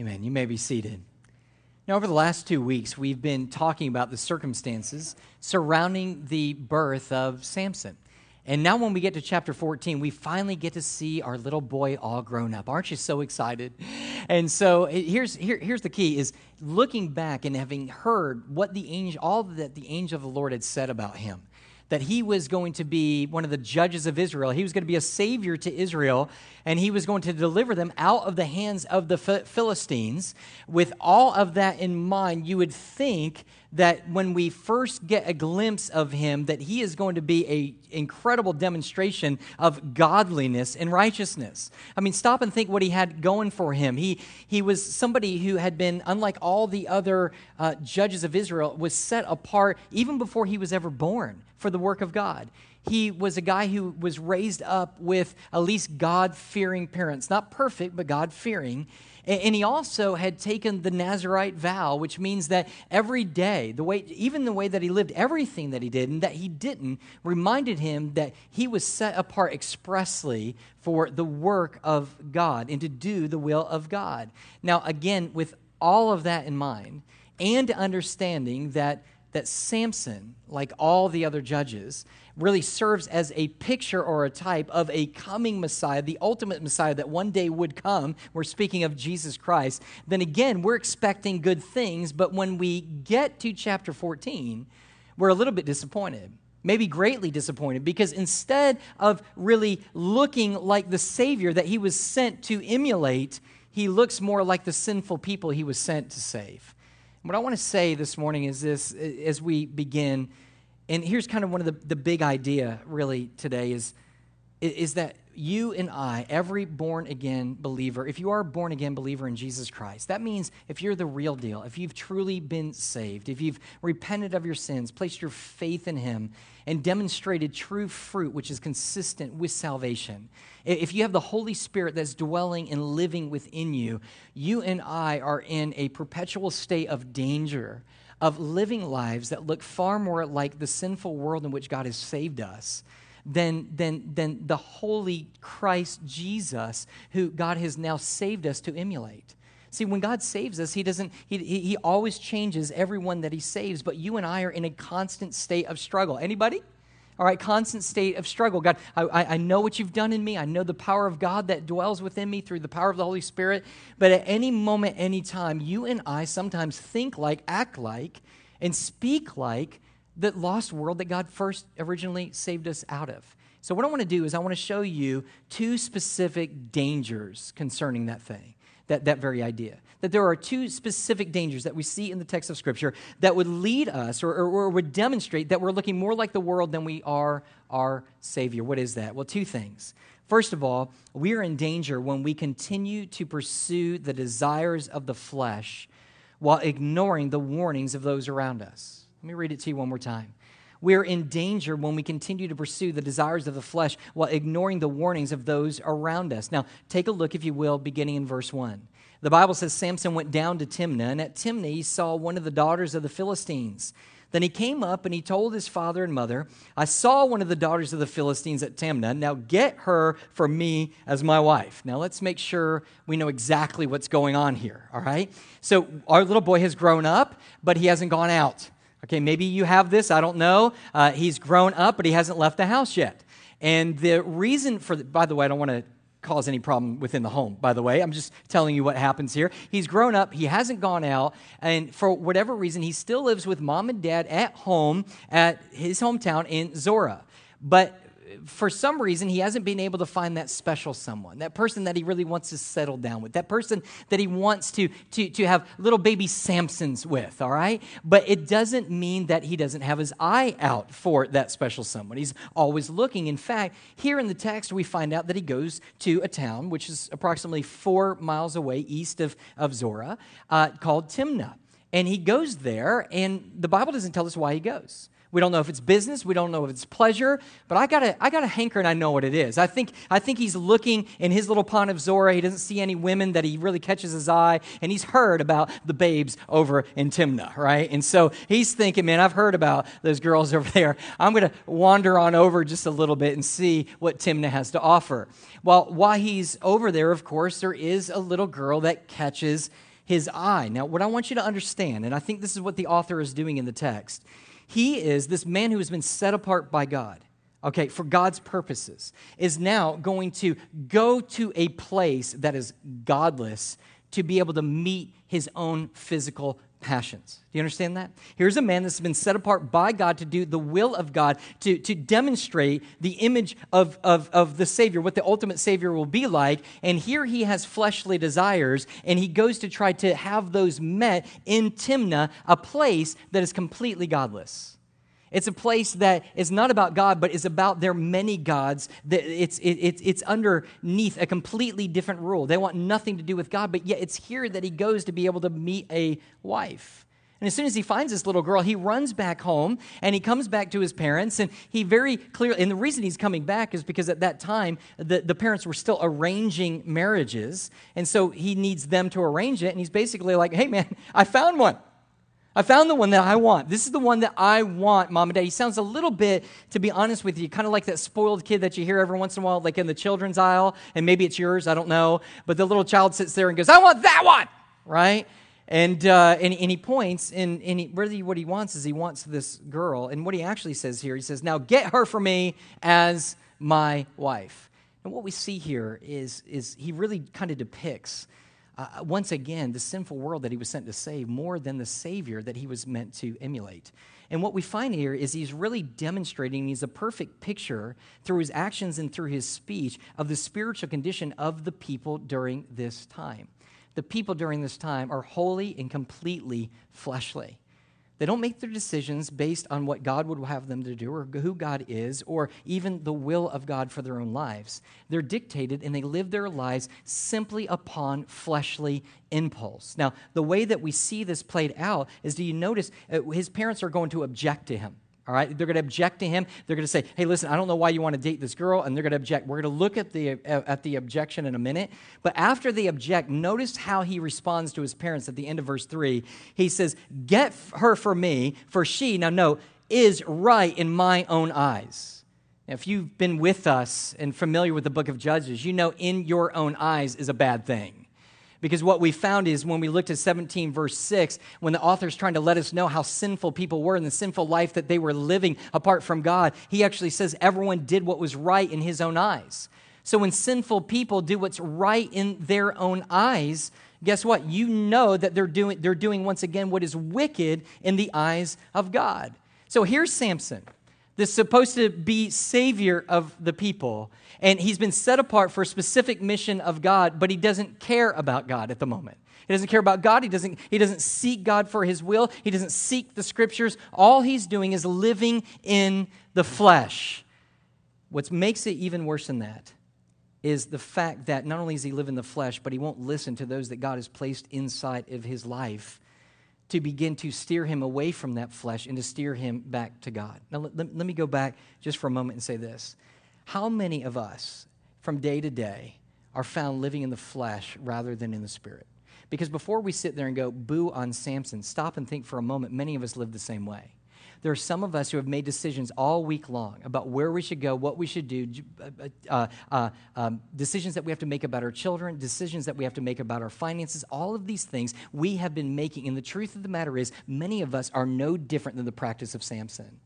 Amen. You may be seated. Now, over the last two weeks, we've been talking about the circumstances surrounding the birth of Samson. And now, when we get to chapter 14, we finally get to see our little boy all grown up. Aren't you so excited? And so, eh, here's, here, here's the key is looking back and having heard what the angel, all that the angel of the Lord had said about him that he was going to be one of the judges of Israel. He was going to be a savior to Israel, and he was going to deliver them out of the hands of the Philistines. With all of that in mind, you would think that when we first get a glimpse of him that he is going to be a incredible demonstration of godliness and righteousness i mean stop and think what he had going for him he, he was somebody who had been unlike all the other uh, judges of israel was set apart even before he was ever born for the work of god he was a guy who was raised up with at least God fearing parents. Not perfect, but God fearing. And he also had taken the Nazarite vow, which means that every day, the way, even the way that he lived, everything that he did and that he didn't, reminded him that he was set apart expressly for the work of God and to do the will of God. Now, again, with all of that in mind, and understanding that that Samson, like all the other judges, really serves as a picture or a type of a coming Messiah, the ultimate Messiah that one day would come. We're speaking of Jesus Christ. Then again, we're expecting good things, but when we get to chapter 14, we're a little bit disappointed. Maybe greatly disappointed because instead of really looking like the Savior that he was sent to emulate, he looks more like the sinful people he was sent to save. What I want to say this morning is this as we begin and here's kind of one of the, the big idea really today is, is that you and I, every born again believer, if you are a born again believer in Jesus Christ, that means if you're the real deal, if you've truly been saved, if you've repented of your sins, placed your faith in Him, and demonstrated true fruit which is consistent with salvation, if you have the Holy Spirit that's dwelling and living within you, you and I are in a perpetual state of danger of living lives that look far more like the sinful world in which God has saved us than, than, than the holy Christ Jesus, who God has now saved us to emulate. See, when God saves us, He doesn't, He, he always changes everyone that He saves, but you and I are in a constant state of struggle. Anybody? all right, constant state of struggle. God, I, I know what you've done in me. I know the power of God that dwells within me through the power of the Holy Spirit. But at any moment, any time, you and I sometimes think like, act like, and speak like the lost world that God first originally saved us out of. So, what I want to do is, I want to show you two specific dangers concerning that thing, that, that very idea that there are two specific dangers that we see in the text of Scripture that would lead us or, or, or would demonstrate that we're looking more like the world than we are our Savior. What is that? Well, two things. First of all, we are in danger when we continue to pursue the desires of the flesh while ignoring the warnings of those around us. Let me read it to you one more time. We're in danger when we continue to pursue the desires of the flesh while ignoring the warnings of those around us. Now, take a look, if you will, beginning in verse 1. The Bible says Samson went down to Timnah, and at Timnah he saw one of the daughters of the Philistines. Then he came up and he told his father and mother, I saw one of the daughters of the Philistines at Timnah. Now get her for me as my wife. Now let's make sure we know exactly what's going on here, all right? So our little boy has grown up, but he hasn't gone out. Okay, maybe you have this, I don't know. Uh, he's grown up, but he hasn't left the house yet. And the reason for, the, by the way, I don't want to cause any problem within the home, by the way. I'm just telling you what happens here. He's grown up, he hasn't gone out, and for whatever reason, he still lives with mom and dad at home at his hometown in Zora. But for some reason, he hasn't been able to find that special someone, that person that he really wants to settle down with, that person that he wants to, to, to have little baby Samsons with, all right? But it doesn't mean that he doesn't have his eye out for that special someone. He's always looking. In fact, here in the text, we find out that he goes to a town which is approximately four miles away east of, of Zorah uh, called Timnah. And he goes there, and the Bible doesn't tell us why he goes. We don't know if it's business. We don't know if it's pleasure. But I got a, I got a hanker and I know what it is. I think, I think he's looking in his little pond of Zora. He doesn't see any women that he really catches his eye. And he's heard about the babes over in Timnah, right? And so he's thinking, man, I've heard about those girls over there. I'm going to wander on over just a little bit and see what Timnah has to offer. Well, while he's over there, of course, there is a little girl that catches his eye. Now, what I want you to understand, and I think this is what the author is doing in the text, he is this man who has been set apart by God okay, for God's purposes, is now going to go to a place that is godless to be able to meet his own physical passions. Do you understand that? Here's a man that's been set apart by God to do the will of God, to, to demonstrate the image of, of, of the Savior, what the ultimate Savior will be like. And here he has fleshly desires, and he goes to try to have those met in Timnah, a place that is completely godless. It's a place that is not about God, but is about their many gods. It's, it's, it's underneath a completely different rule. They want nothing to do with God, but yet it's here that he goes to be able to meet a wife. And as soon as he finds this little girl, he runs back home and he comes back to his parents. And he very clearly, and the reason he's coming back is because at that time, the, the parents were still arranging marriages. And so he needs them to arrange it. And he's basically like, hey, man, I found one. I found the one that I want. This is the one that I want, mom and dad. He sounds a little bit, to be honest with you, kind of like that spoiled kid that you hear every once in a while, like in the children's aisle, and maybe it's yours, I don't know. But the little child sits there and goes, I want that one, right? And, uh, and, and, he points, and, and he, really what he wants is he wants this girl. And what he actually says here, he says, Now get her for me as my wife. And what we see here is, is he really kind of depicts uh, once again, the sinful world that he was sent to save more than the Savior that he was meant to emulate. And what we find here is he's really demonstrating, he's a perfect picture through his actions and through his speech of the spiritual condition of the people during this time. The people during this time are wholly and completely fleshly. They don't make their decisions based on what God would have them to do or who God is or even the will of God for their own lives. They're dictated and they live their lives simply upon fleshly impulse. Now, the way that we see this played out is do you notice uh, his parents are going to object to him? All right, they're going to object to him. They're going to say, "Hey, listen, I don't know why you want to date this girl," and they're going to object. We're going to look at the uh, at the objection in a minute. But after they object, notice how he responds to his parents at the end of verse three. He says, "Get her for me, for she now note is right in my own eyes." If you've been with us and familiar with the book of Judges, you know in your own eyes is a bad thing. Because what we found is when we looked at 17, verse 6, when the author's trying to let us know how sinful people were and the sinful life that they were living apart from God, he actually says everyone did what was right in his own eyes. So when sinful people do what's right in their own eyes, guess what? You know that they're doing, they're doing once again what is wicked in the eyes of God. So here's Samson this supposed to be savior of the people. And he's been set apart for a specific mission of God, but he doesn't care about God at the moment. He doesn't care about God. He doesn't, he doesn't seek God for his will. He doesn't seek the scriptures. All he's doing is living in the flesh. What makes it even worse than that is the fact that not only does he live in the flesh, but he won't listen to those that God has placed inside of his life to begin to steer him away from that flesh and to steer him back to God. Now, let, let, me go back just for a moment and say this. How many of us from day to day are found living in the flesh rather than in the spirit? Because before we sit there and go, boo on Samson, stop and think for a moment. Many of us live the same way. There are some of us who have made decisions all week long about where we should go, what we should do, uh, uh, uh, um, decisions that we have to make about our children, decisions that we have to make about our finances. All of these things we have been making. And the truth of the matter is, many of us are no different than the practice of Samson.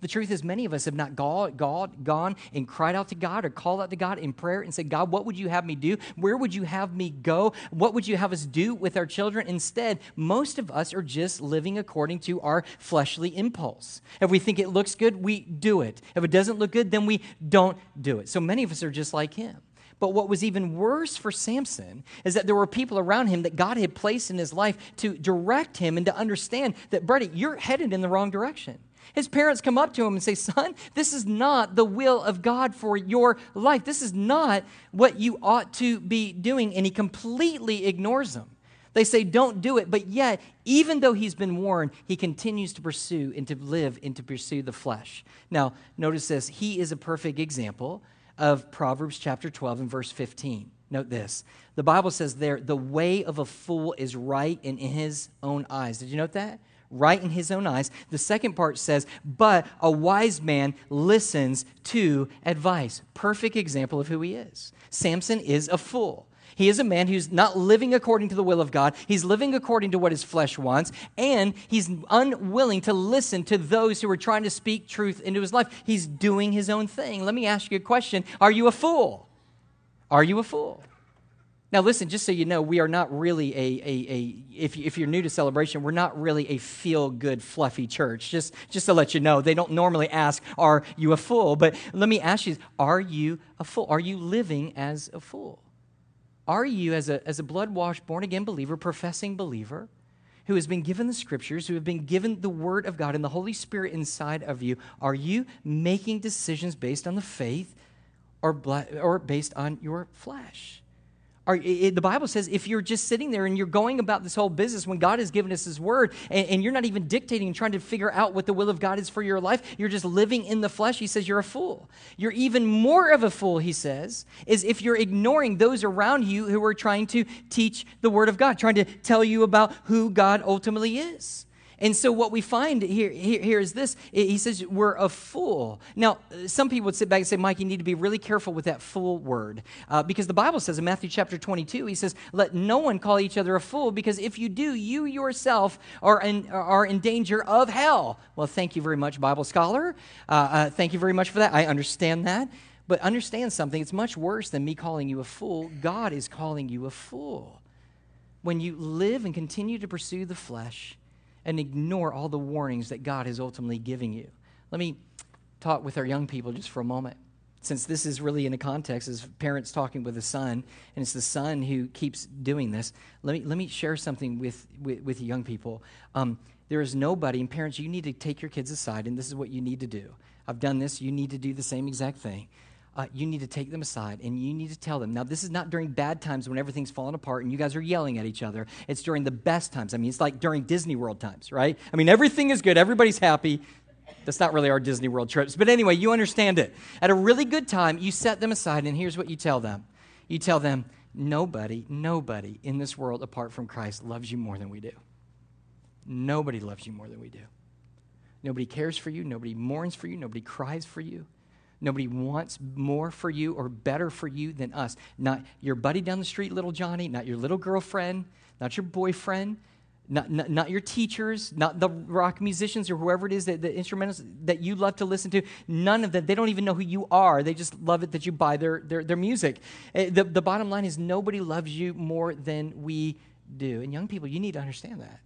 The truth is, many of us have not gone, gone and cried out to God or called out to God in prayer and said, God, what would you have me do? Where would you have me go? What would you have us do with our children? Instead, most of us are just living according to our fleshly impulse. If we think it looks good, we do it. If it doesn't look good, then we don't do it. So many of us are just like him. But what was even worse for Samson is that there were people around him that God had placed in his life to direct him and to understand that, Brady, you're headed in the wrong direction. His parents come up to him and say, Son, this is not the will of God for your life. This is not what you ought to be doing. And he completely ignores them. They say, Don't do it. But yet, even though he's been warned, he continues to pursue and to live and to pursue the flesh. Now, notice this. He is a perfect example of Proverbs chapter 12 and verse 15. Note this. The Bible says there, the way of a fool is right in his own eyes. Did you note that? Right in his own eyes. The second part says, but a wise man listens to advice. Perfect example of who he is. Samson is a fool. He is a man who's not living according to the will of God. He's living according to what his flesh wants, and he's unwilling to listen to those who are trying to speak truth into his life. He's doing his own thing. Let me ask you a question Are you a fool? Are you a fool? Now, listen, just so you know, we are not really a, a, a if, if you're new to celebration, we're not really a feel good, fluffy church. Just, just to let you know, they don't normally ask, Are you a fool? But let me ask you, Are you a fool? Are you living as a fool? Are you, as a, as a blood washed, born again believer, professing believer, who has been given the scriptures, who have been given the word of God and the Holy Spirit inside of you, are you making decisions based on the faith or, or based on your flesh? Are, it, the Bible says if you're just sitting there and you're going about this whole business when God has given us His Word and, and, you're not even dictating and trying to figure out what the will of God is for your life, you're just living in the flesh, He says you're a fool. You're even more of a fool, He says, is if you're ignoring those around you who are trying to teach the Word of God, trying to tell you about who God ultimately is. And so what we find here, here, here is this. He says, we're a fool. Now, some people would sit back and say, Mike, you need to be really careful with that fool word. Uh, because the Bible says in Matthew chapter 22, he says, let no one call each other a fool, because if you do, you yourself are in, are in danger of hell. Well, thank you very much, Bible scholar. Uh, uh, thank you very much for that. I understand that. But understand something, it's much worse than me calling you a fool. God is calling you a fool. When you live and continue to pursue the flesh, and ignore all the warnings that God is ultimately giving you. Let me talk with our young people just for a moment. Since this is really in a context as parents talking with a son, and it's the son who keeps doing this, let me, let me share something with, with, with young people. Um, there is nobody, and parents, you need to take your kids aside, and this is what you need to do. I've done this, you need to do the same exact thing uh, you need to take them aside and you need to tell them. Now, this is not during bad times when everything's falling apart and you guys are yelling at each other. It's during the best times. I mean, it's like during Disney World times, right? I mean, everything is good, everybody's happy. That's not really our Disney World trips. But anyway, you understand it. At a really good time, you set them aside, and here's what you tell them you tell them, nobody, nobody in this world apart from Christ loves you more than we do. Nobody loves you more than we do. Nobody cares for you. Nobody mourns for you. Nobody cries for you. Nobody wants more for you or better for you than us. Not your buddy down the street, little Johnny, not your little girlfriend, not your boyfriend, not, not, not, your teachers, not the rock musicians or whoever it is, that, the instrumentalists that you love to listen to. None of them. They don't even know who you are. They just love it that you buy their, their, their music. Eh, the, the bottom line is nobody loves you more than we do. And young people, you need to understand that.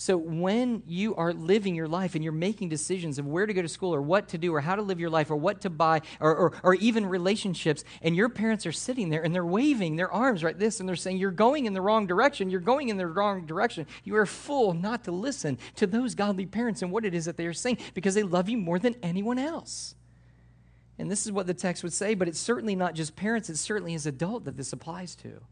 So, when you are living your life and you're making decisions of where to go to school or what to do or how to live your life or what to buy or, or, or, even relationships, and your parents are sitting there and they're waving their arms right this and they're saying, You're going in the wrong direction, you're going in the wrong direction, you are fool not to listen to those godly parents and what it is that they are saying because they love you more than anyone else. And this is what the text would say, but it's certainly not just parents, it's certainly as adult that this applies to.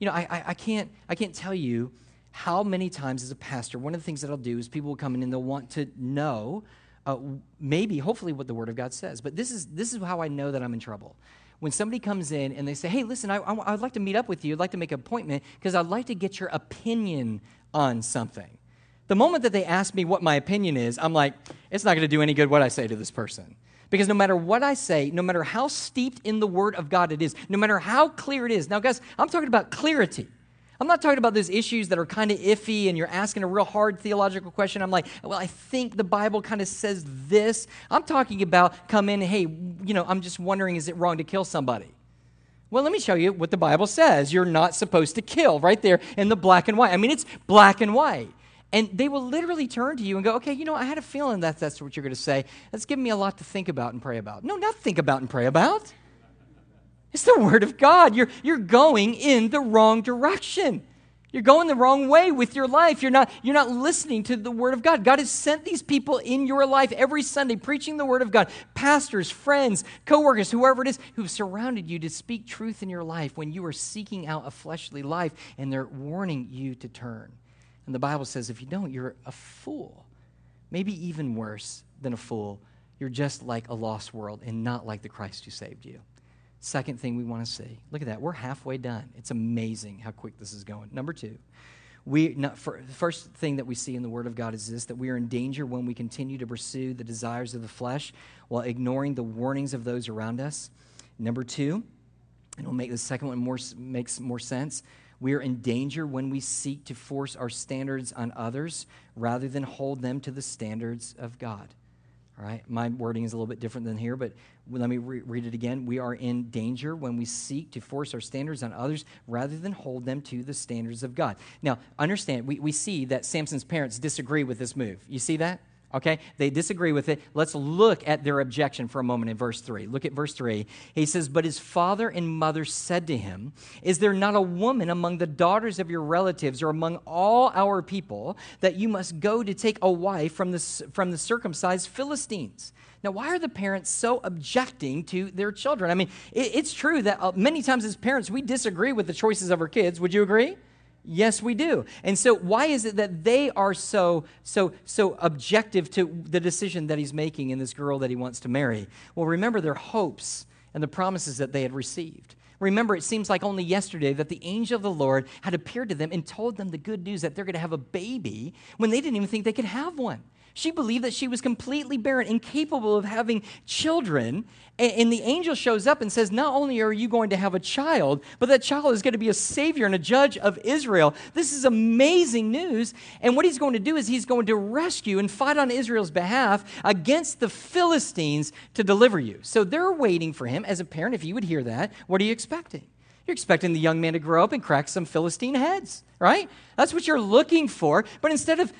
You know, I, I, I can't, I can't tell you how many times as a pastor, one of the things that I'll do is people will come in and they'll want to know, uh, maybe, hopefully, what the Word of God says. But this is, this is how I know that I'm in trouble. When somebody comes in and they say, hey, listen, I, I, I'd like to meet up with you, I'd like to make an appointment because I'd like to get your opinion on something. The moment that they ask me what my opinion is, I'm like, it's not going to do any good what I say to this person. Because no matter what I say, no matter how steeped in the Word of God it is, no matter how clear it is, now, guys, I'm talking about clarity. I'm not talking about those issues that are kind of iffy and you're asking a real hard theological question. I'm like, well, I think the Bible kind of says this. I'm talking about come in, hey, you know, I'm just wondering, is it wrong to kill somebody? Well, let me show you what the Bible says. You're not supposed to kill right there in the black and white. I mean, it's black and white. And they will literally turn to you and go, okay, you know, I had a feeling that that's what you're going to say. That's giving me a lot to think about and pray about. No, not think about and pray about. It's the Word of God. You're, you're going in the wrong direction. You're going the wrong way with your life. You're not, you're not listening to the Word of God. God has sent these people in your life every Sunday preaching the Word of God. Pastors, friends, coworkers, whoever it is, who've surrounded you to speak truth in your life when you are seeking out a fleshly life and they're warning you to turn. And the Bible says if you don't, you're a fool. Maybe even worse than a fool. You're just like a lost world and not like the Christ who saved you. Second thing we want to see. Look at that. We're halfway done. It's amazing how quick this is going. Number two, we not, for, the first thing that we see in the Word of God is this that we are in danger when we continue to pursue the desires of the flesh while ignoring the warnings of those around us. Number two, It'll make the second one more makes more sense. We are in danger when we seek to force our standards on others rather than hold them to the standards of God. All right, my wording is a little bit different than here, but let me re- read it again. We are in danger when we seek to force our standards on others rather than hold them to the standards of God. Now, understand, we, we see that Samson's parents disagree with this move. You see that? Okay? They disagree with it. Let's look at their objection for a moment in verse 3. Look at verse 3. He says, But his father and mother said to him, Is there not a woman among the daughters of your relatives or among all our people that you must go to take a wife from the, from the circumcised Philistines? Now, why are the parents so objecting to their children? I mean, it, it's true that uh, many times as parents, we disagree with the choices of our kids. Would you agree? Yes, we do. And so why is it that they are so so so objective to the decision that he's making in this girl that he wants to marry? Well, remember their hopes and the promises that they had received. Remember, it seems like only yesterday that the angel of the Lord had appeared to them and told them the good news that they're going to have a baby when they didn't even think they could have one. She believed that she was completely barren, incapable of having children. And the angel shows up and says, Not only are you going to have a child, but that child is going to be a savior and a judge of Israel. This is amazing news. And what he's going to do is he's going to rescue and fight on Israel's behalf against the Philistines to deliver you. So they're waiting for him. As a parent, if you would hear that, what are you expecting? You're expecting the young man to grow up and crack some Philistine heads, right? That's what you're looking for. But instead of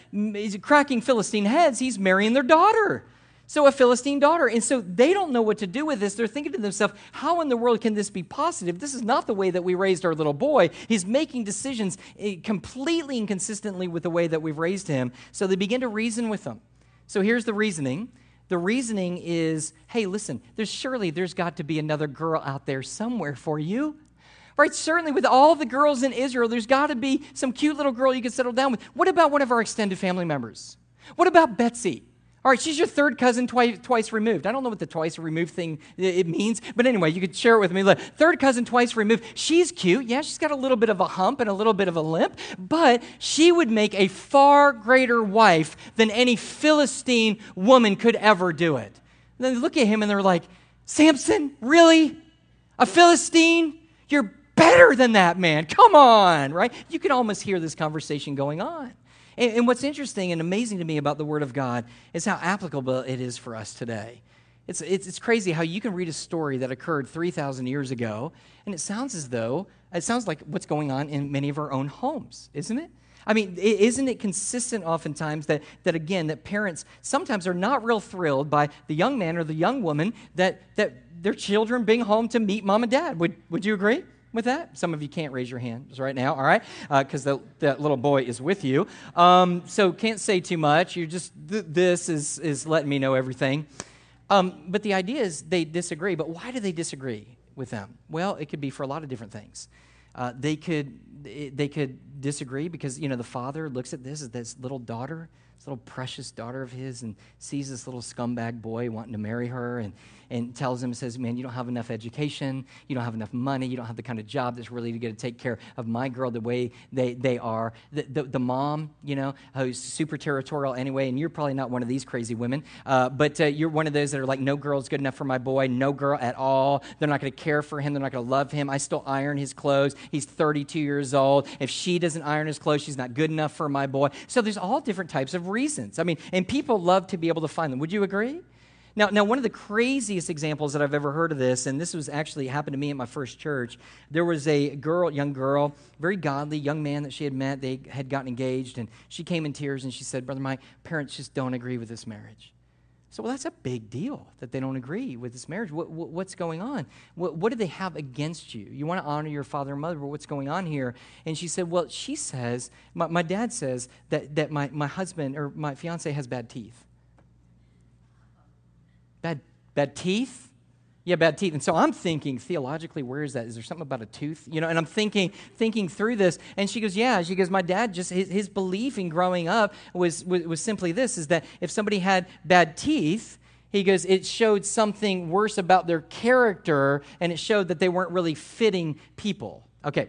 cracking Philistine heads, he's marrying their daughter. So, a Philistine daughter. And so they don't know what to do with this. They're thinking to themselves, how in the world can this be positive? This is not the way that we raised our little boy. He's making decisions eh, completely inconsistently with the way that we've raised him. So they begin to reason with them. So, here's the reasoning. The reasoning is, hey, listen, there's surely there's got to be another girl out there somewhere for you right? Certainly, with all the girls in Israel, there's got to be some cute little girl you can settle down with. What about one of our extended family members? What about Betsy? All right, she's your third cousin twice, twice removed. I don't know what the twice removed thing it means, but anyway, you could share it with me. Look, third cousin twice removed. She's cute. Yeah, she's got a little bit of a hump and a little bit of a limp, but she would make a far greater wife than any Philistine woman could ever do it. And then they look at him and they're like, Samson, really? A Philistine? You're better than that man. Come on, right? You can almost hear this conversation going on. And, and, what's interesting and amazing to me about the Word of God is how applicable it is for us today. It's, it's, it's crazy how you can read a story that occurred 3,000 years ago, and it sounds as though, it sounds like what's going on in many of our own homes, isn't it? I mean, isn't it consistent oftentimes that, that again, that parents sometimes are not real thrilled by the young man or the young woman that, that their children being home to meet mom and dad? Would, would you agree? With that? Some of you can't raise your hands right now, all right? Because uh, that little boy is with you. Um, so can't say too much. You're just, th- this is, is letting me know everything. Um, but the idea is they disagree. But why do they disagree with them? Well, it could be for a lot of different things. Uh, they could they could disagree because you know the father looks at this as this little daughter, this little precious daughter of his, and sees this little scumbag boy wanting to marry her, and and tells him, says, Man, you don't have enough education, you don't have enough money, you don't have the kind of job that's really going to take care of my girl the way they, they are. The, the, the mom, you know, who's super territorial anyway, and you're probably not one of these crazy women, uh, but uh, you're one of those that are like, No girl's good enough for my boy, no girl at all. They're not going to care for him, they're not going to love him. I still iron his clothes. He's 32 years old. If she doesn't iron his clothes, she's not good enough for my boy. So there's all different types of reasons. I mean, and people love to be able to find them. Would you agree? Now, now, one of the craziest examples that I've ever heard of this, and this was actually happened to me at my first church. There was a girl, young girl, very godly, young man that she had met. They had gotten engaged, and she came in tears and she said, "Brother, my parents just don't agree with this marriage." So, well, that's a big deal that they don't agree with this marriage. What, what, what's going on? What, what do they have against you? You want to honor your father and mother, but what's going on here? And she said, Well, she says, my, my dad says that, that my, my husband or my fiance has bad teeth. Bad, bad teeth? Yeah, bad teeth. And so I'm thinking theologically, where is that? Is there something about a tooth? You know, and I'm thinking, thinking through this. And she goes, Yeah. She goes, My dad just his, his belief in growing up was, was was simply this is that if somebody had bad teeth, he goes, it showed something worse about their character, and it showed that they weren't really fitting people. Okay.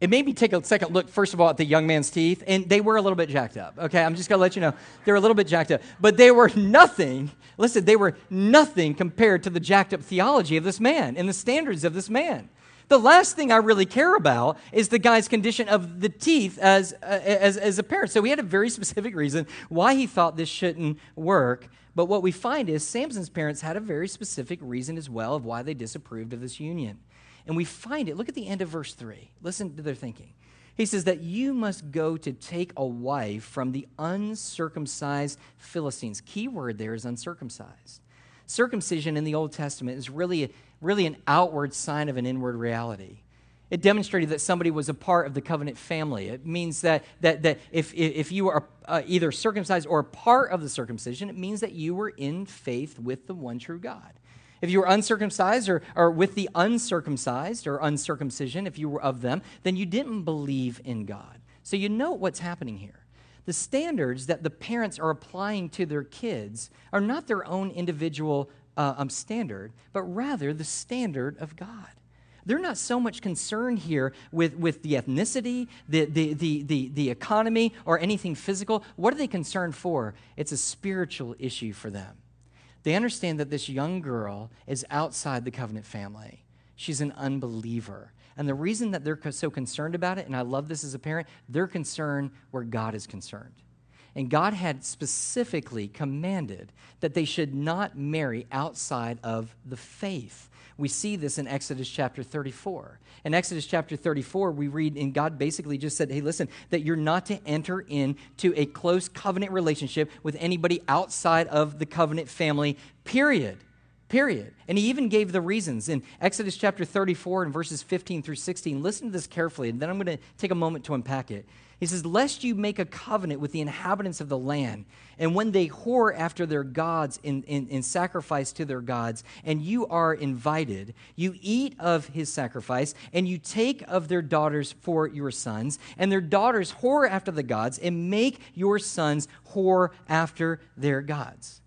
It made me take a second look, first of all, at the young man's teeth, and they were a little bit jacked up. Okay, I'm just gonna let you know. They were a little bit jacked up, but they were nothing, listen, they were nothing compared to the jacked up theology of this man and the standards of this man. The last thing I really care about is the guy's condition of the teeth as, uh, as, as a parent. So he had a very specific reason why he thought this shouldn't work. But what we find is Samson's parents had a very specific reason as well of why they disapproved of this union. And we find it. Look at the end of verse 3. Listen to their thinking. He says that you must go to take a wife from the uncircumcised Philistines. Key word there is uncircumcised. Circumcision in the Old Testament is really, really an outward sign of an inward reality. It demonstrated that somebody was a part of the covenant family. It means that, that, that if, if you are uh, either circumcised or part of the circumcision, it means that you were in faith with the one true God. If you were uncircumcised or, or with the uncircumcised or uncircumcision, if you were of them, then you didn't believe in God. So you know what's happening here. The standards that the parents are applying to their kids are not their own individual uh, um, standard, but rather the standard of God. They're not so much concerned here with, with the ethnicity, the, the, the, the, the economy, or anything physical. What are they concerned for? It's a spiritual issue for them. They understand that this young girl is outside the covenant family. She's an unbeliever. And the reason that they're so concerned about it, and I love this as a parent, they're concerned where God is concerned. And God had specifically commanded that they should not marry outside of the faith. We see this in Exodus chapter 34. In Exodus chapter 34, we read, and God basically just said, hey, listen, that you're not to enter into a close covenant relationship with anybody outside of the covenant family, period. Period. And he even gave the reasons in Exodus chapter 34 and verses 15 through 16. Listen to this carefully, and then I'm going to take a moment to unpack it. He says, Lest you make a covenant with the inhabitants of the land, and when they whore after their gods in, in, in, sacrifice to their gods, and you are invited, you eat of his sacrifice, and you take of their daughters for your sons, and their daughters whore after the gods, and make your sons whore after their gods.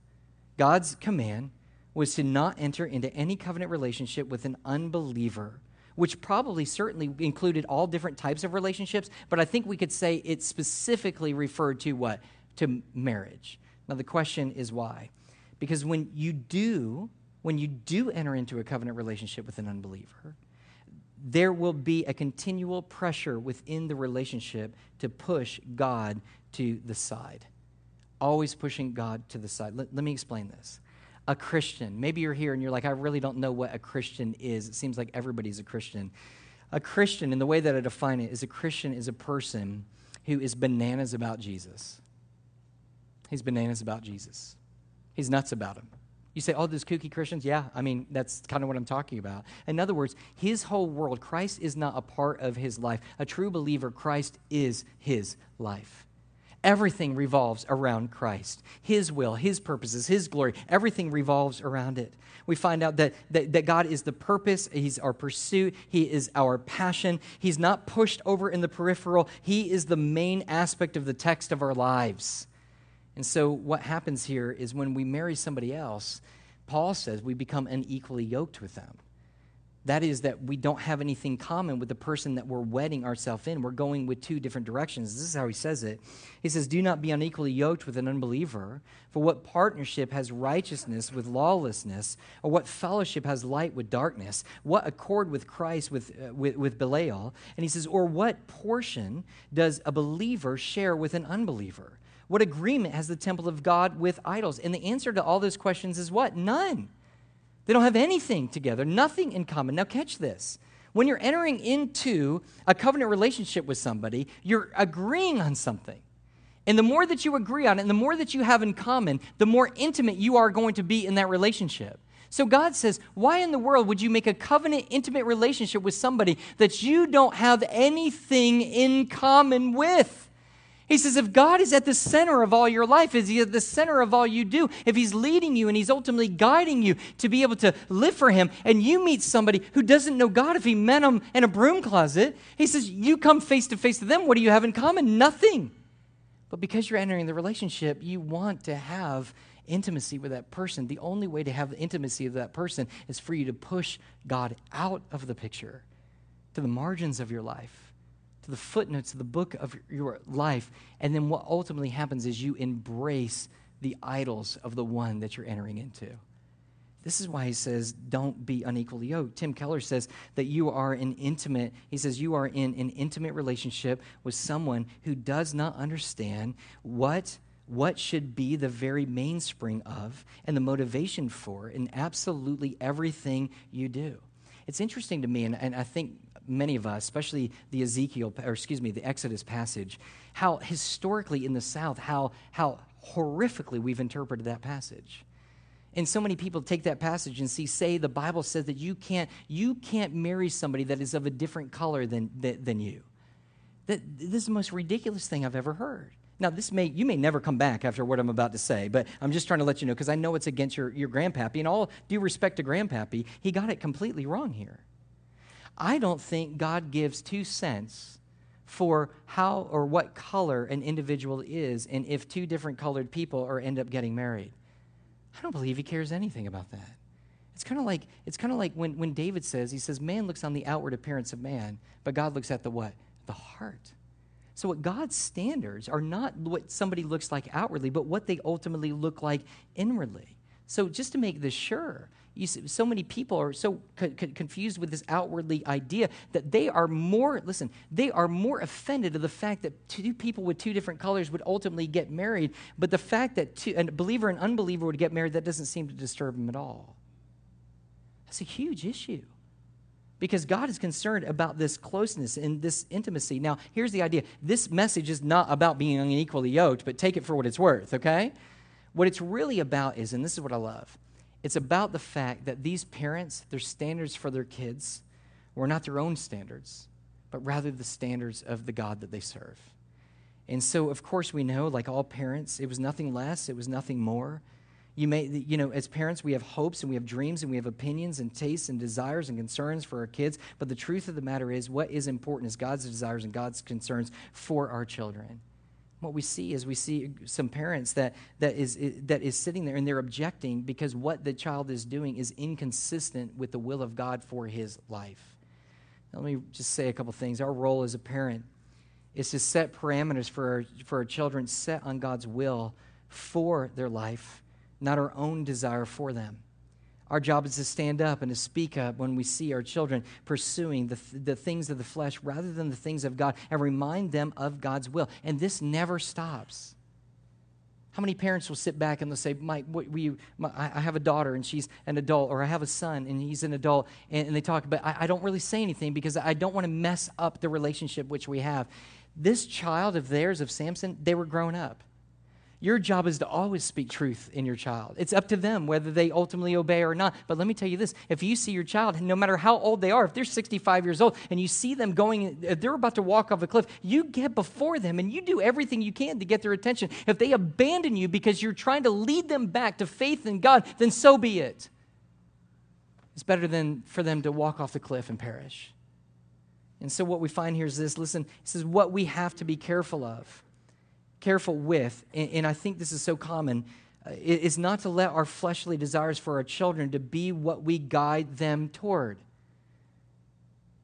God's command was to not enter into any covenant relationship with an unbeliever which probably certainly included all different types of relationships, but I think we could say it specifically referred to what? To marriage. Now the question is why? Because when you do, when you do enter into a covenant relationship with an unbeliever, there will be a continual pressure within the relationship to push God to the side. Always pushing God to the side. Let, let me explain this a Christian. Maybe you're here and you're like, I really don't know what a Christian is. It seems like everybody's a Christian. A Christian, in the way that I define it, is a Christian is a person who is bananas about Jesus. He's bananas about Jesus. He's nuts about him. You say, oh, those kooky Christians? Yeah, I mean, that's kind of what I'm talking about. In other words, his whole world, Christ is not a part of his life. A true believer, Christ is his life. Everything revolves around Christ. His will, His purposes, His glory, everything revolves around it. We find out that, that, that, God is the purpose, He's our pursuit, He is our passion. He's not pushed over in the peripheral, He is the main aspect of the text of our lives. And so, what happens here is when we marry somebody else, Paul says we become unequally yoked with them. That is, that we don't have anything common with the person that we're wedding ourselves in. We're going with two different directions. This is how he says it. He says, Do not be unequally yoked with an unbeliever. For what partnership has righteousness with lawlessness? Or what fellowship has light with darkness? What accord with Christ with, uh, with, with Belial? And he says, Or what portion does a believer share with an unbeliever? What agreement has the temple of God with idols? And the answer to all those questions is what? None. They don't have anything together, nothing in common. Now, catch this. When you're entering into a covenant relationship with somebody, you're agreeing on something. And the more that you agree on it, and the more that you have in common, the more intimate you are going to be in that relationship. So God says, why in the world would you make a covenant, intimate relationship with somebody that you don't have anything in common with? He says, if God is at the center of all your life, is He at the center of all you do, if He's leading you and He's ultimately guiding you to be able to live for Him, and you meet somebody who doesn't know God, if He met them in a broom closet, He says, you come face to face to them. What do you have in common? Nothing. But because you're entering the relationship, you want to have intimacy with that person. The only way to have intimacy with that person is for you to push God out of the picture to the margins of your life to the footnotes of the book of your life. And then what ultimately happens is you embrace the idols of the one that you're entering into. This is why he says, don't be unequally yoked. Tim Keller says that you are in intimate, he says, you are in an intimate relationship with someone who does not understand what, what should be the very mainspring of and the motivation for in absolutely everything you do. It's interesting to me, and, and I think many of us, especially the Ezekiel, or excuse me, the Exodus passage, how historically in the South, how, how horrifically we've interpreted that passage. And so many people take that passage and see, say the Bible says that you can't, you can't marry somebody that is of a different color than, than, than you. That, this is the most ridiculous thing I've ever heard. Now, this may you may never come back after what I'm about to say, but I'm just trying to let you know because I know it's against your, your grandpappy. And all due respect to grandpappy, he got it completely wrong here. I don't think God gives two cents for how or what color an individual is and if two different colored people are end up getting married. I don't believe he cares anything about that. It's kind of like it's kind of like when, when David says, he says, man looks on the outward appearance of man, but God looks at the what? The heart. So what God's standards are not what somebody looks like outwardly, but what they ultimately look like inwardly. So just to make this sure, you see, so many people are so co- confused with this outwardly idea that they are more, listen, they are more offended of the fact that two people with two different colors would ultimately get married, but the fact that two, a believer and unbeliever would get married, that doesn't seem to disturb them at all. That's a huge issue because God is concerned about this closeness and this intimacy. Now, here's the idea this message is not about being unequally yoked, but take it for what it's worth, okay? What it's really about is, and this is what I love, it's about the fact that these parents, their standards for their kids were not their own standards, but rather the standards of the God that they serve. And so, of course, we know, like all parents, it was nothing less, it was nothing more. You may, you know, as parents, we have hopes and we have dreams and we have opinions and tastes and desires and concerns for our kids. But the truth of the matter is, what is important is God's desires and God's concerns for our children. What we see is we see some parents that, that, is, that is sitting there and they're objecting because what the child is doing is inconsistent with the will of God for his life. Now, let me just say a couple things. Our role as a parent is to set parameters for our, for our children set on God's will for their life, not our own desire for them. Our job is to stand up and to speak up when we see our children pursuing the, the things of the flesh rather than the things of God and remind them of God's will. And this never stops. How many parents will sit back and they'll say, Mike, we, my, I have a daughter and she's an adult, or I have a son and he's an adult, and, and they talk, but I, I don't really say anything because I don't want to mess up the relationship which we have. This child of theirs, of Samson, they were grown up. Your job is to always speak truth in your child. It's up to them whether they ultimately obey or not. But let me tell you this if you see your child, no matter how old they are, if they're 65 years old and you see them going, if they're about to walk off a cliff, you get before them and you do everything you can to get their attention. If they abandon you because you're trying to lead them back to faith in God, then so be it. It's better than for them to walk off the cliff and perish. And so, what we find here is this listen, this is what we have to be careful of careful with, and, and I think this is so common, uh, is not to let our fleshly desires for our children to be what we guide them toward.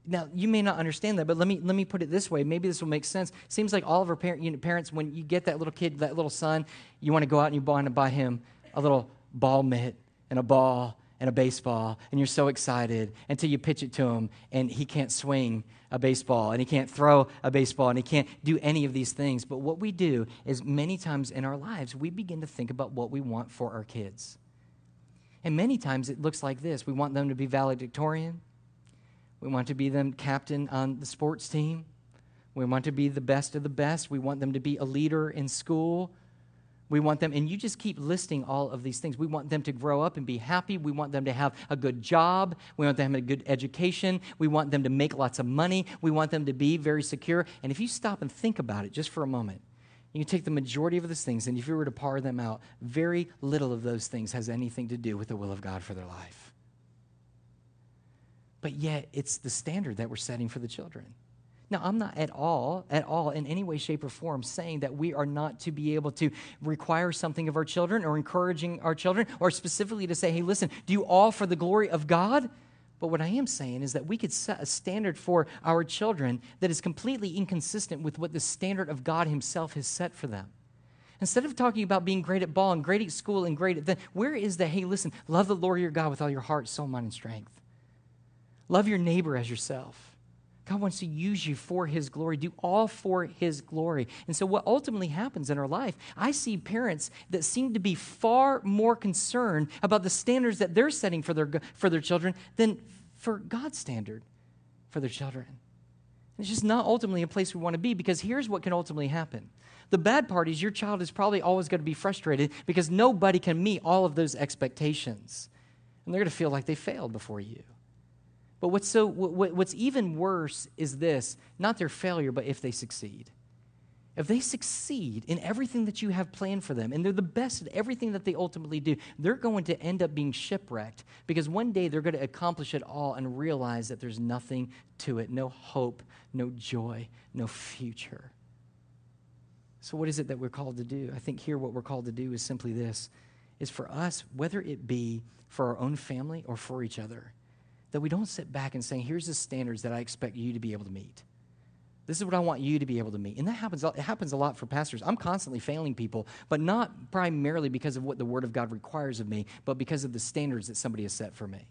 Now, you may not understand that, but let me, let me put it this way. Maybe this will make sense. Seems like all of our parent, you know, parents, when you get that little kid, that little son, you want to go out and you want to buy him a little ball mitt and a ball and a baseball, and you're so excited until you pitch it to him, and he can't swing a baseball, and he can't throw a baseball, and he can't do any of these things. But what we do is many times in our lives, we begin to think about what we want for our kids. And many times it looks like this we want them to be valedictorian, we want to be them captain on the sports team, we want to be the best of the best, we want them to be a leader in school. We want them, and you just keep listing all of these things. We want them to grow up and be happy. We want them to have a good job. We want them to have a good education. We want them to make lots of money. We want them to be very secure. And if you stop and think about it just for a moment, you can take the majority of those things, and if you were to par them out, very little of those things has anything to do with the will of God for their life. But yet, it's the standard that we're setting for the children. Now, I'm not at all, at all, in any way, shape, or form saying that we are not to be able to require something of our children or encouraging our children or specifically to say, hey, listen, do you all for the glory of God? But what I am saying is that we could set a standard for our children that is completely inconsistent with what the standard of God Himself has set for them. Instead of talking about being great at ball and great at school and great at the, where is the, hey, listen, love the Lord your God with all your heart, soul, mind, and strength. Love your neighbor as yourself. God wants to use you for His glory, do all for His glory. And so, what ultimately happens in our life, I see parents that seem to be far more concerned about the standards that they're setting for their, for their children than for God's standard for their children. It's just not ultimately a place we want to be because here's what can ultimately happen. The bad part is your child is probably always going to be frustrated because nobody can meet all of those expectations. And they're going to feel like they failed before you. But what's, so, what's even worse is this not their failure, but if they succeed. If they succeed in everything that you have planned for them, and they're the best at everything that they ultimately do, they're going to end up being shipwrecked because one day they're going to accomplish it all and realize that there's nothing to it no hope, no joy, no future. So, what is it that we're called to do? I think here what we're called to do is simply this is for us, whether it be for our own family or for each other, that we don't sit back and say, here's the standards that I expect you to be able to meet. This is what I want you to be able to meet. And that happens, it happens a lot for pastors. I'm constantly failing people, but not primarily because of what the Word of God requires of me, but because of the standards that somebody has set for me.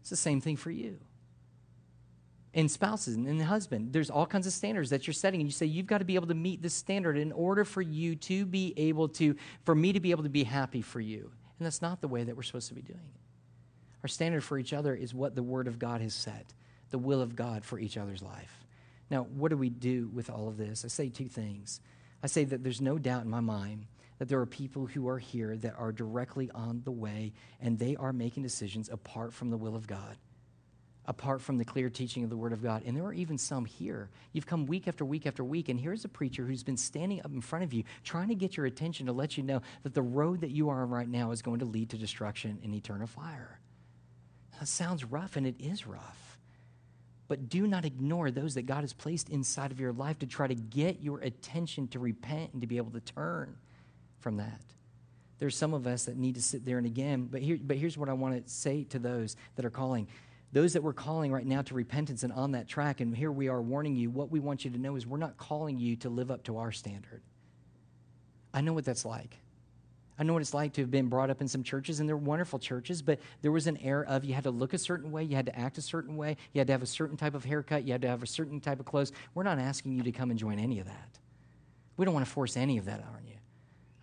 It's the same thing for you. In spouses and in husband, there's all kinds of standards that you're setting, and you say, You've got to be able to meet this standard in order for you to be able to, for me to be able to be happy for you. And that's not the way that we're supposed to be doing it. Our standard for each other is what the Word of God has set, the will of God for each other's life. Now, what do we do with all of this? I say two things. I say that there's no doubt in my mind that there are people who are here that are directly on the way and they are making decisions apart from the will of God, apart from the clear teaching of the Word of God. And there are even some here. You've come week after week after week, and here's a preacher who's been standing up in front of you trying to get your attention to let you know that the road that you are on right now is going to lead to destruction and eternal fire. That sounds rough, and it is rough. But do not ignore those that God has placed inside of your life to try to get your attention to repent and to be able to turn from that. There's some of us that need to sit there and again, but, here, but here's what I want to say to those that are calling. Those that we're calling right now to repentance and on that track, and here we are warning you, what we want you to know is we're not calling you to live up to our standard. I know what that's like. I know what it's like to have been brought up in some churches, and they're wonderful churches, but there was an air of you had to look a certain way, you had to act a certain way, you had to have a certain type of haircut, you had to have a certain type of clothes. We're not asking you to come and join any of that. We don't want to force any of that on you.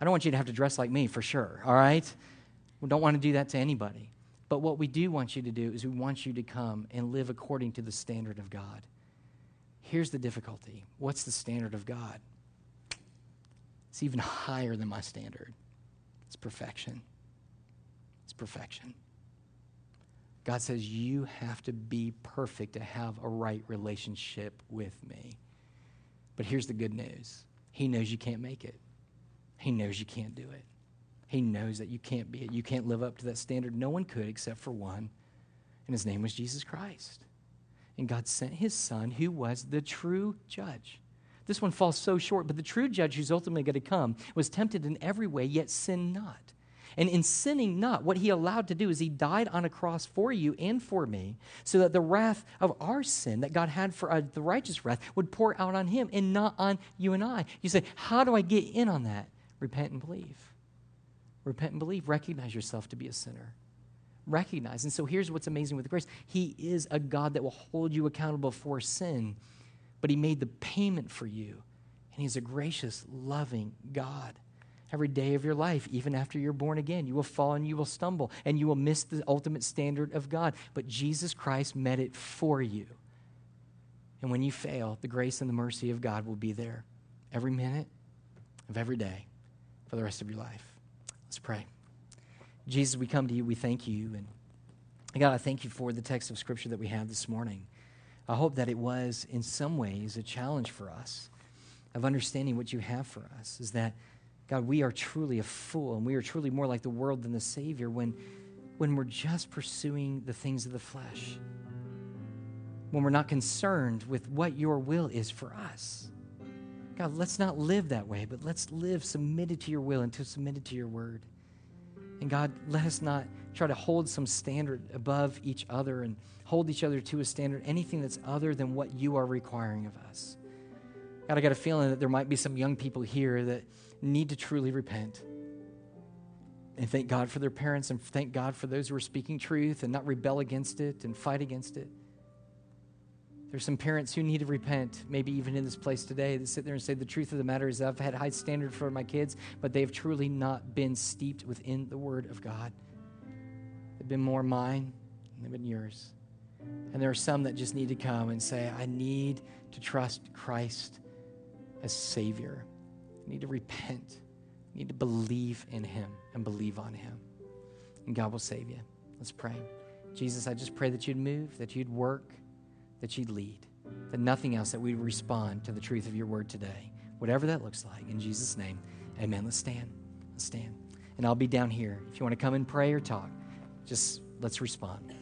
I don't want you to have to dress like me for sure, all right? We don't want to do that to anybody. But what we do want you to do is we want you to come and live according to the standard of God. Here's the difficulty what's the standard of God? It's even higher than my standard. It's perfection. It's perfection. God says, You have to be perfect to have a right relationship with me. But here's the good news He knows you can't make it, He knows you can't do it. He knows that you can't be it. You can't live up to that standard. No one could except for one, and his name was Jesus Christ. And God sent his son, who was the true judge. This one falls so short, but the true judge who's ultimately going to come was tempted in every way, yet sinned not. And in sinning not, what he allowed to do is he died on a cross for you and for me, so that the wrath of our sin that God had for uh, the righteous wrath would pour out on him and not on you and I. You say, How do I get in on that? Repent and believe. Repent and believe. Recognize yourself to be a sinner. Recognize. And so here's what's amazing with grace He is a God that will hold you accountable for sin but He made the payment for you. And He's a gracious, loving God. Every day of your life, even after you're born again, you will fall and you will stumble and you will miss the ultimate standard of God. But Jesus Christ met it for you. And when you fail, the grace and the mercy of God will be there every minute of every day for the rest of your life. Let's pray. Jesus, we come to you, we thank you. And God, I thank you for the text of Scripture that we have this morning. I hope that it was, in some ways, a challenge for us of understanding what you have for us. Is that, God, we are truly a fool and we are truly more like the world than the Savior when, when we're just pursuing the things of the flesh, when we're not concerned with what your will is for us. God, let's not live that way, but let's live submitted to your will and to submitted to your word. And God, let us not try to hold some standard above each other and hold each other to a standard, anything that's other than what you are requiring of us. God, I got a feeling that there might be some young people here that need to truly repent. And thank God for their parents and thank God for those who are speaking truth and not rebel against it and fight against it. There's some parents who need to repent, maybe even in this place today, that sit there and say, The truth of the matter is, I've had high standards for my kids, but they've truly not been steeped within the Word of God. They've been more mine, they've been yours. And there are some that just need to come and say, I need to trust Christ as Savior. I need to repent. I need to believe in Him and believe on Him. And God will save you. Let's pray. Jesus, I just pray that you'd move, that you'd work that you'd lead, that nothing else, that we'd respond to the truth of your word today, whatever that looks like. In Jesus' name, amen. Let's stand. Let's stand. And I'll be down here. If you want to come and pray or talk, just let's respond.